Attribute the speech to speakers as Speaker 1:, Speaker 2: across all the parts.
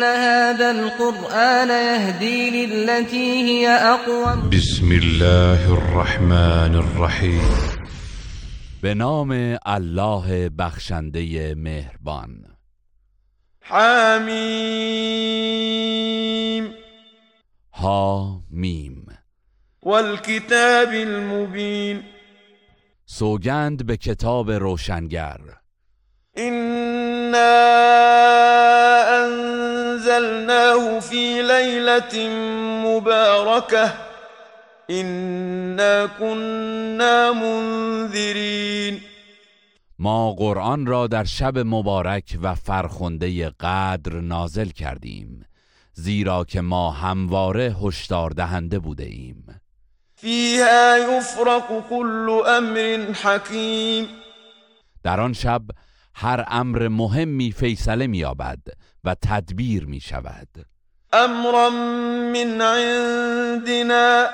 Speaker 1: إن هذا القرآن يهدي للتي هي أقوم.
Speaker 2: بسم الله الرحمن الرحیم
Speaker 3: به نام الله بخشنده مهربان.
Speaker 4: حميم
Speaker 3: ها میم
Speaker 4: والكتاب المبين
Speaker 3: سوگند به کتاب روشنگر.
Speaker 4: إنا أنزلناه في ليلة مباركة إنا كنا منذرين.
Speaker 3: ما قرآن را در شب مبارک و فرخنده قدر نازل کردیم زیرا که ما همواره هشدار دهنده بوده ایم.
Speaker 4: فيها يفرق كل أمر حكيم
Speaker 3: در آن شب هر امر مهمی فیصله می‌یابد و تدبیر می شود
Speaker 4: أمرا من عندنا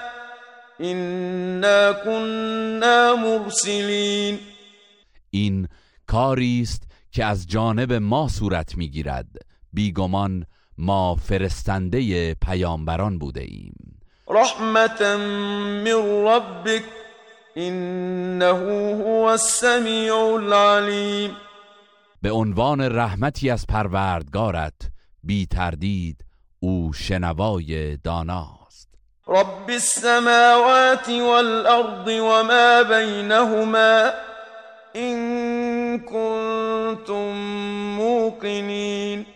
Speaker 4: إنا كنا مرسلين
Speaker 3: این کاری است که از جانب ما صورت می‌گیرد. بیگمان ما فرستنده پیامبران بوده ایم.
Speaker 4: رحمة من ربك إنه هو السميع العليم
Speaker 3: به عنوان رحمتی از پروردگارت بی تردید او شنوای داناست.
Speaker 4: رب السماوات والأرض وما بينهما إن كنتم موقنين.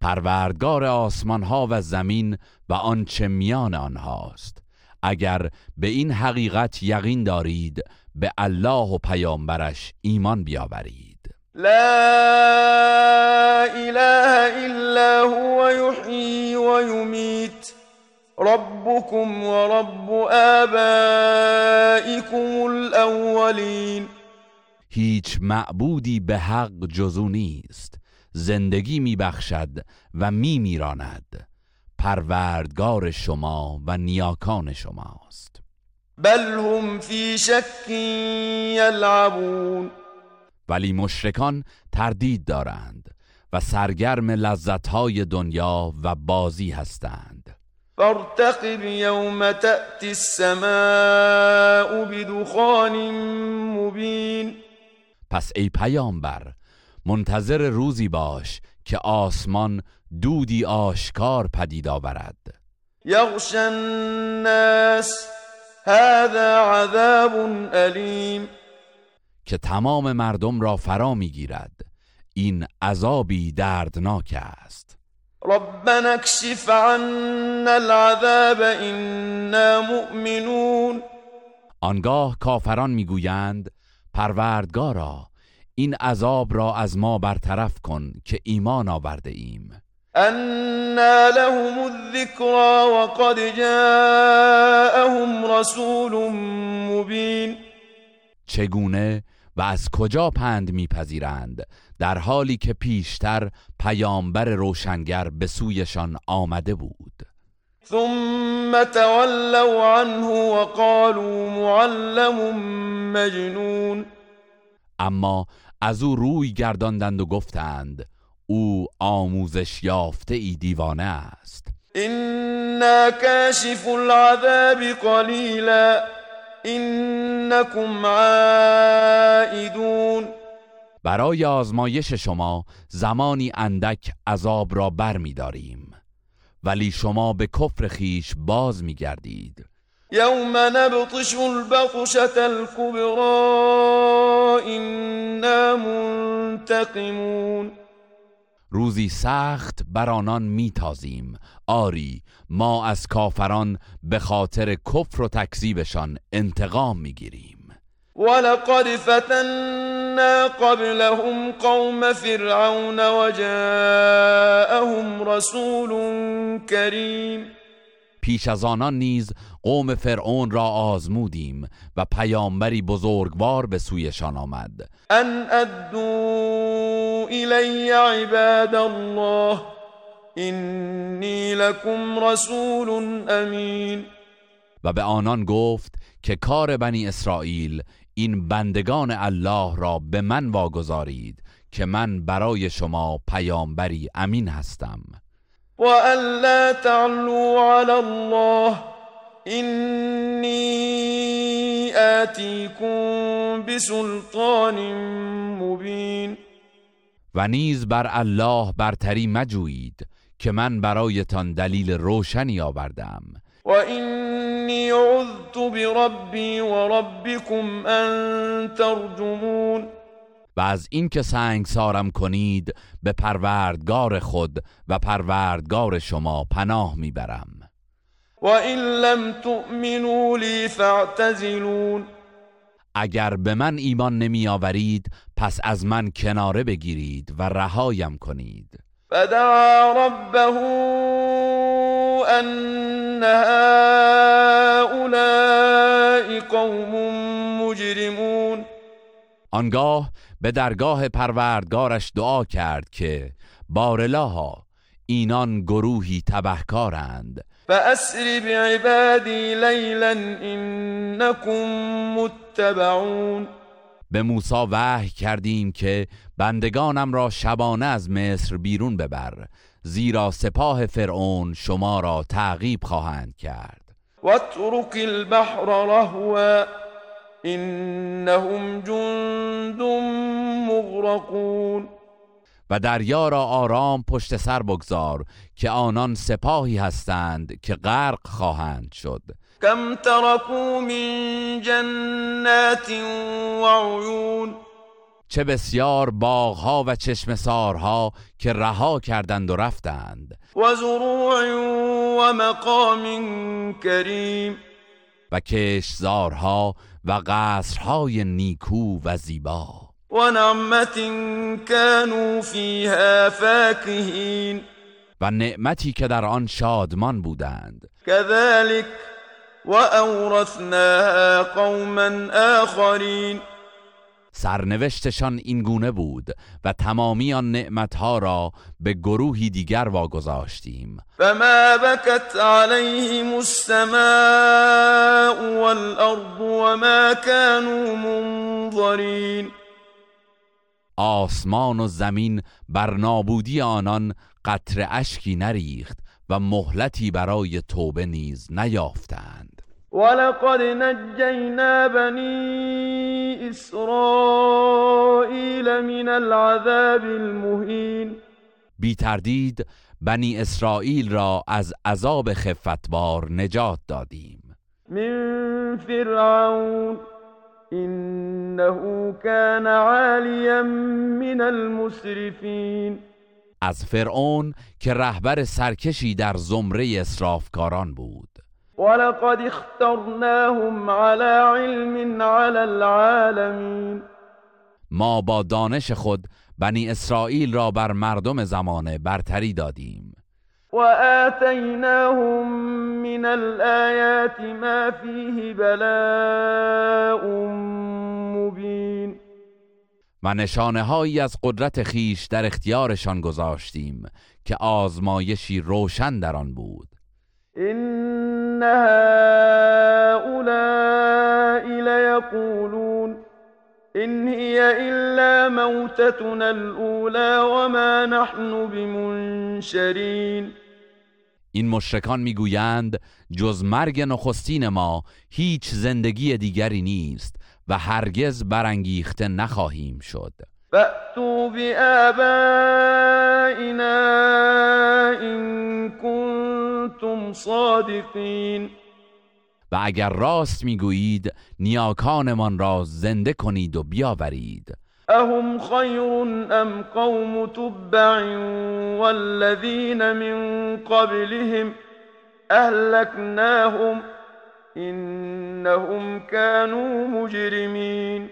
Speaker 3: پروردگار آسمان ها و زمین و آنچه میان آنهاست. اگر به این حقیقت یقین دارید به الله و پیامبرش ایمان بیاورید.
Speaker 4: لا إله إلا هو يحيي ويميت. ربكم ورب آبائكم الأولين.
Speaker 3: هیچ معبودی به حق جزو نیست. زندگی میبخشد و میمیراند. پروردگار شما و نیاکان شماست.
Speaker 4: بل هم في شك يلعبون
Speaker 3: ولی مشرکان تردید دارند و سرگرم لذتهای دنیا و بازی هستند.
Speaker 4: فارتقب يوم تأتي السماء بدخان مبين
Speaker 3: پس ای پیامبر منتظر روزی باش که آسمان دودی آشکار پدید آورد.
Speaker 4: يغشى الناس هذا عذاب أليم
Speaker 3: که تمام مردم را فرا می‌گیرد. این عذابی دردناک است.
Speaker 4: ربنا اكشف عنا العذاب إنا مؤمنون.
Speaker 3: آنگاه کافران می‌گویند پروردگارا این عذاب را از ما برطرف کن که ایمان آورده ایم.
Speaker 4: أنا لهم الذكرى وقد جاءهم رسول مبين
Speaker 3: چگونه و از کجا پند میپذیرند؟ در حالی که پیشتر پیامبر روشنگر به سویشان آمده بود.
Speaker 4: ثم تولوا عنه وقالوا معلم مجنون.
Speaker 3: اما از او روی گرداندند و گفتند او آموزش یافته ای دیوانه است.
Speaker 4: كاشف العذاب قليلا إنكم عائدون.
Speaker 3: برای آزمایش شما زمانی اندک عذاب را بر می داریم ولی شما به کفر خیش باز می گردید
Speaker 4: يوم نبطش البطشة الكبرى إنا منتقمون.
Speaker 3: روزی سخت بر آنان میتازیم. آری ما از کافران به خاطر کفر و تکذیبشان انتقام می‌گیریم.
Speaker 4: ولقد فتنا قبلهم قوم فرعون وجاءهم رسول کریم.
Speaker 3: پیش از آنان نیز قوم فرعون را آزمودیم و پیامبری بزرگوار به سویشان آمد.
Speaker 4: ان ادو الی عباد الله اینی لکم رسول امین.
Speaker 3: و به آنان گفت که کار بنی اسرائیل این بندگان الله را به من واگذارید که من برای شما پیامبری امین هستم.
Speaker 4: و الا تعلوا علی الله اینی آتیکم بسلطان مبین
Speaker 3: و نیز بر الله برتری مجویید که من برایتان دلیل روشنی آوردم.
Speaker 4: و اینی عذت بربی و ربکم ان ترجمون.
Speaker 3: و از اینکه سنگسارم کنید به پروردگار خود و پروردگار شما پناه می‌برم.
Speaker 4: و این لم تؤمنوا لی فاعتزلون.
Speaker 3: اگر به من ایمان نمی آورید پس از من کناره بگیرید و رهایم کنید.
Speaker 4: فدعا ربه ان هؤلاء قوم مجرمون.
Speaker 3: آنگاه به درگاه پروردگارش دعا کرد که بارلاها اینان گروهی تبهکارند.
Speaker 4: فأسر بعبادی لیلا انکم متبعون.
Speaker 3: به موسی وحی کردیم که بندگانم را شبانه از مصر بیرون ببر زیرا سپاه فرعون شما را تعقیب خواهند کرد.
Speaker 4: واترك البحر رهوا. انهم جند مغرقون.
Speaker 3: و دریا را آرام پشت سر بگذار که آنان سپاهی هستند که غرق خواهند شد.
Speaker 4: کم ترکو من جنات و عیون.
Speaker 3: چه بسیار باغها و چشمسارها که رها کردند و رفتند.
Speaker 4: و زروع و مقام کریم.
Speaker 3: و کشزارها و قصرهای نیکو و زیبا.
Speaker 4: و نعمت كانوا فیها فاکهین.
Speaker 3: و نعمتی که در آن شادمان بودند.
Speaker 4: كذلك و اورثناها قوما آخرین.
Speaker 3: سرنوشتشان این گونه بود و تمامی آن نعمتها را به گروهی دیگر واگذاشتیم.
Speaker 4: فما بكت عليهم السماء والارض وما كانوا منظرین
Speaker 3: آسمان و زمین بر نابودی آنان قطر اشکی نریخت و مهلتی برای توبه نیز نیافتند.
Speaker 4: ولقد نجینا بنی اسرائیل من العذاب المهین
Speaker 3: بی تردید بنی اسرائیل را از عذاب خفتبار نجات دادیم.
Speaker 4: من فرعون انه كان عالیا من المسرفین.
Speaker 3: از فرعون که رهبر سرکشی در زمره اسرافکاران بود.
Speaker 4: ولقد اخترناهم على علم على العالمین
Speaker 3: ما با دانش خود بنی اسرائیل را بر مردم زمانه برتری دادیم.
Speaker 4: و آتیناهم من الآیات ما فیه بلاء مبین.
Speaker 3: و نشانه هایی از قدرت خیش در اختیارشان گذاشتیم که آزمایشی روشن در آن بود.
Speaker 4: ان هؤلاء لیقولون إن هي إلا موتتنا الأولى وما نحن بمنشرین
Speaker 3: این مشرکان می‌گویند جز مرگ نخستین ما هیچ زندگی دیگری نیست و هرگز برانگیخته نخواهیم شد.
Speaker 4: فأتوا بآبائنا إن كنتم صادقین.
Speaker 3: و اگر راست می‌گویید نیاکانمان را زنده کنید و بیاورید.
Speaker 4: اهم خیر ام قوم تبع والذین من قبلهم اهلکناهم انهم كانوا مجرمین.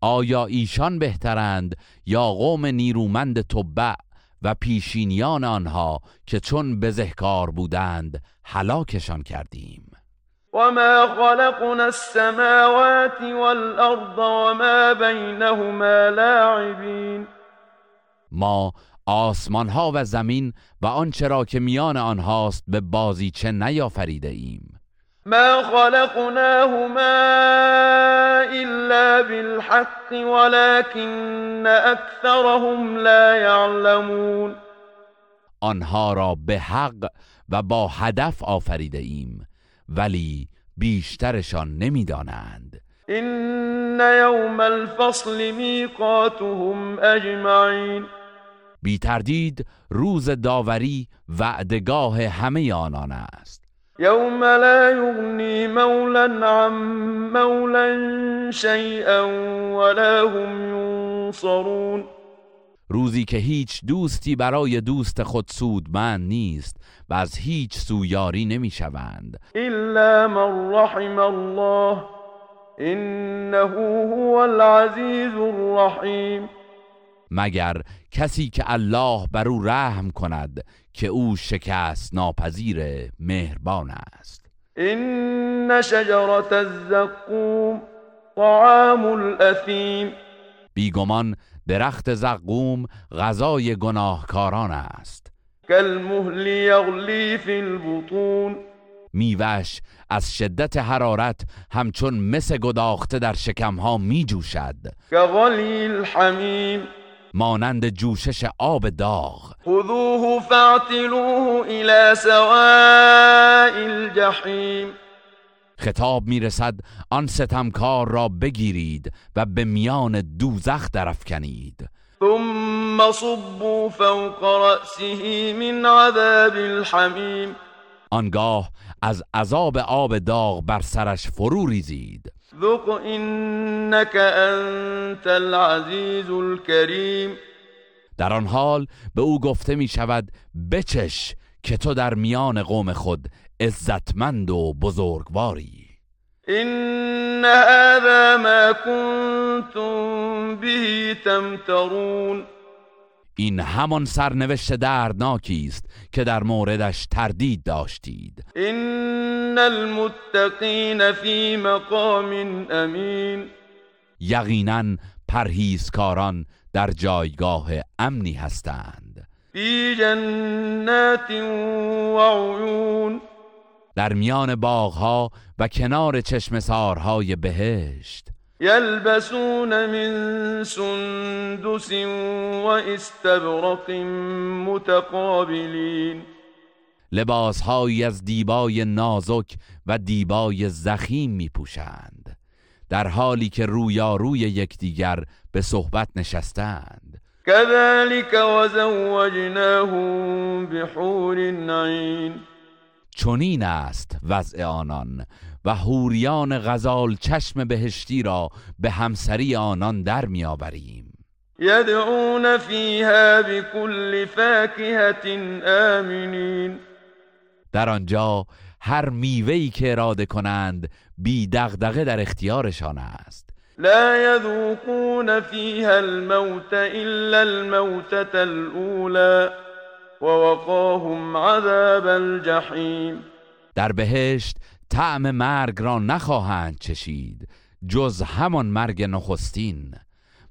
Speaker 3: آیا ایشان بهترند یا قوم نیرومند تبع و پیشینیان آنها که چون بزهکار بودند هلاکشان کردیم.
Speaker 4: وما خلقنا السماوات والأرض وما بينهما لاعبين.
Speaker 3: ما آسمان ها و زمین و آنچه را که میان آنهاست به بازیچه نیافریده ایم
Speaker 4: ما خلقناهما بالحق ولكن أكثرهم لا يعلمون.
Speaker 3: آنها را به حق و با هدف آفریده ایم ولی بیشترشان نمی‌دانند.
Speaker 4: إن يوم الفصل ميقاتهم أجمعين.
Speaker 3: بی تردید روز داوری وعدگاه همه آنان است.
Speaker 4: يوم لا يغني مولا عن مولا شيئا ولا هم ينصرون
Speaker 3: روزی که هیچ دوستی برای دوست خود سودمند نیست و از هیچ سویاری نمی‌شوند.
Speaker 4: إلا من رحم الله إنه هو العزيز الرحيم
Speaker 3: مگر کسی که الله بر او رحم کند که او شکست ناپذیر مهربان است.
Speaker 4: إن شجرة الزقوم طعام الأثيم.
Speaker 3: بیگمان درخت زقوم غذای گناهکاران است.
Speaker 4: كالمهل يغلي في البطون.
Speaker 3: میوش از شدت حرارت همچون مس گداخته در شکمها می جوشد
Speaker 4: كغلي الحميم.
Speaker 3: مانند جوشش آب داغ.
Speaker 4: خذوه فاعتلوه إلى سواء الجحيم.
Speaker 3: خطاب می‌رسد آن ستمکار را بگیرید و به میان دوزخ درافکنید.
Speaker 4: ثم صبوا فوق رأسه من عذاب الحميم
Speaker 3: آنگاه از عذاب آب داغ بر سرش فرو ریزید.
Speaker 4: ذق إنك أنت العزيز الكريم
Speaker 3: در آن حال به او گفته می شود بچش که تو در میان قوم خود عزتمند و بزرگواری.
Speaker 4: إن هذا ما كنتم به تمترون.
Speaker 3: این همان سرنوشت دردناکی است که در موردش تردید داشتید.
Speaker 4: إن المتقين في مقام أمين.
Speaker 3: یقینا پرهیزکاران در جایگاه امنی هستند.
Speaker 4: في جنات وعيون.
Speaker 3: در میان باغها و کنار چشمسارهای بهشت.
Speaker 4: يلبسون من سندس واستبرق متقابلين.
Speaker 3: لباسهایی از دیبای نازک و دیبای زخیم می پوشند در حالی که رویاروی یکدیگر به صحبت نشستند.
Speaker 4: كذلك وزوجناهم بحور عين.
Speaker 3: چنین است وضع آنان. و حوریان غزال چشم بهشتی را به همسری آنان در میآوریم.
Speaker 4: يدعون فيها بكل فاكهة آمنين
Speaker 3: در آنجا هر میوه‌ای که اراده کنند بی دغدغه در اختیارشان است.
Speaker 4: لا يذوقون فيها الموت إلا الموتة الأولى ووقاهم عذاب الجحيم
Speaker 3: در بهشت طعم مرگ را نخواهند چشید جز همان مرگ نخستین.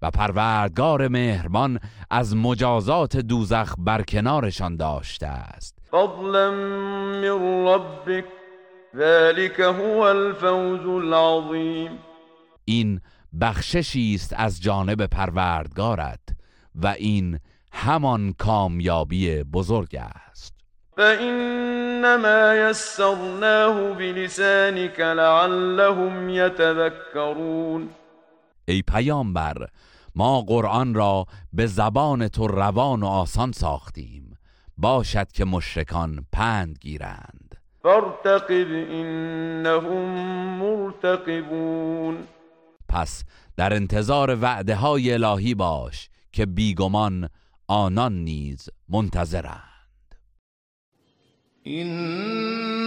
Speaker 3: و پروردگار مهربان از مجازات دوزخ برکنارشان داشته است.
Speaker 4: فضلا من ربك ذلك هو الفوز العظيم
Speaker 3: این بخششی است از جانب پروردگارت و این همان کامیابی بزرگ است.
Speaker 4: فإنما يسرناه بلسانك لعلهم يتذكرون.
Speaker 3: ای پیامبر ما قرآن را به زبان تو روان و آسان ساختیم. باشد که مشرکان پند گیرند.
Speaker 4: فارتقب إنهم مرتقبون.
Speaker 3: پس در انتظار وعده های الهی باش که بیگمان آنان نیز منتظرند.
Speaker 5: إنها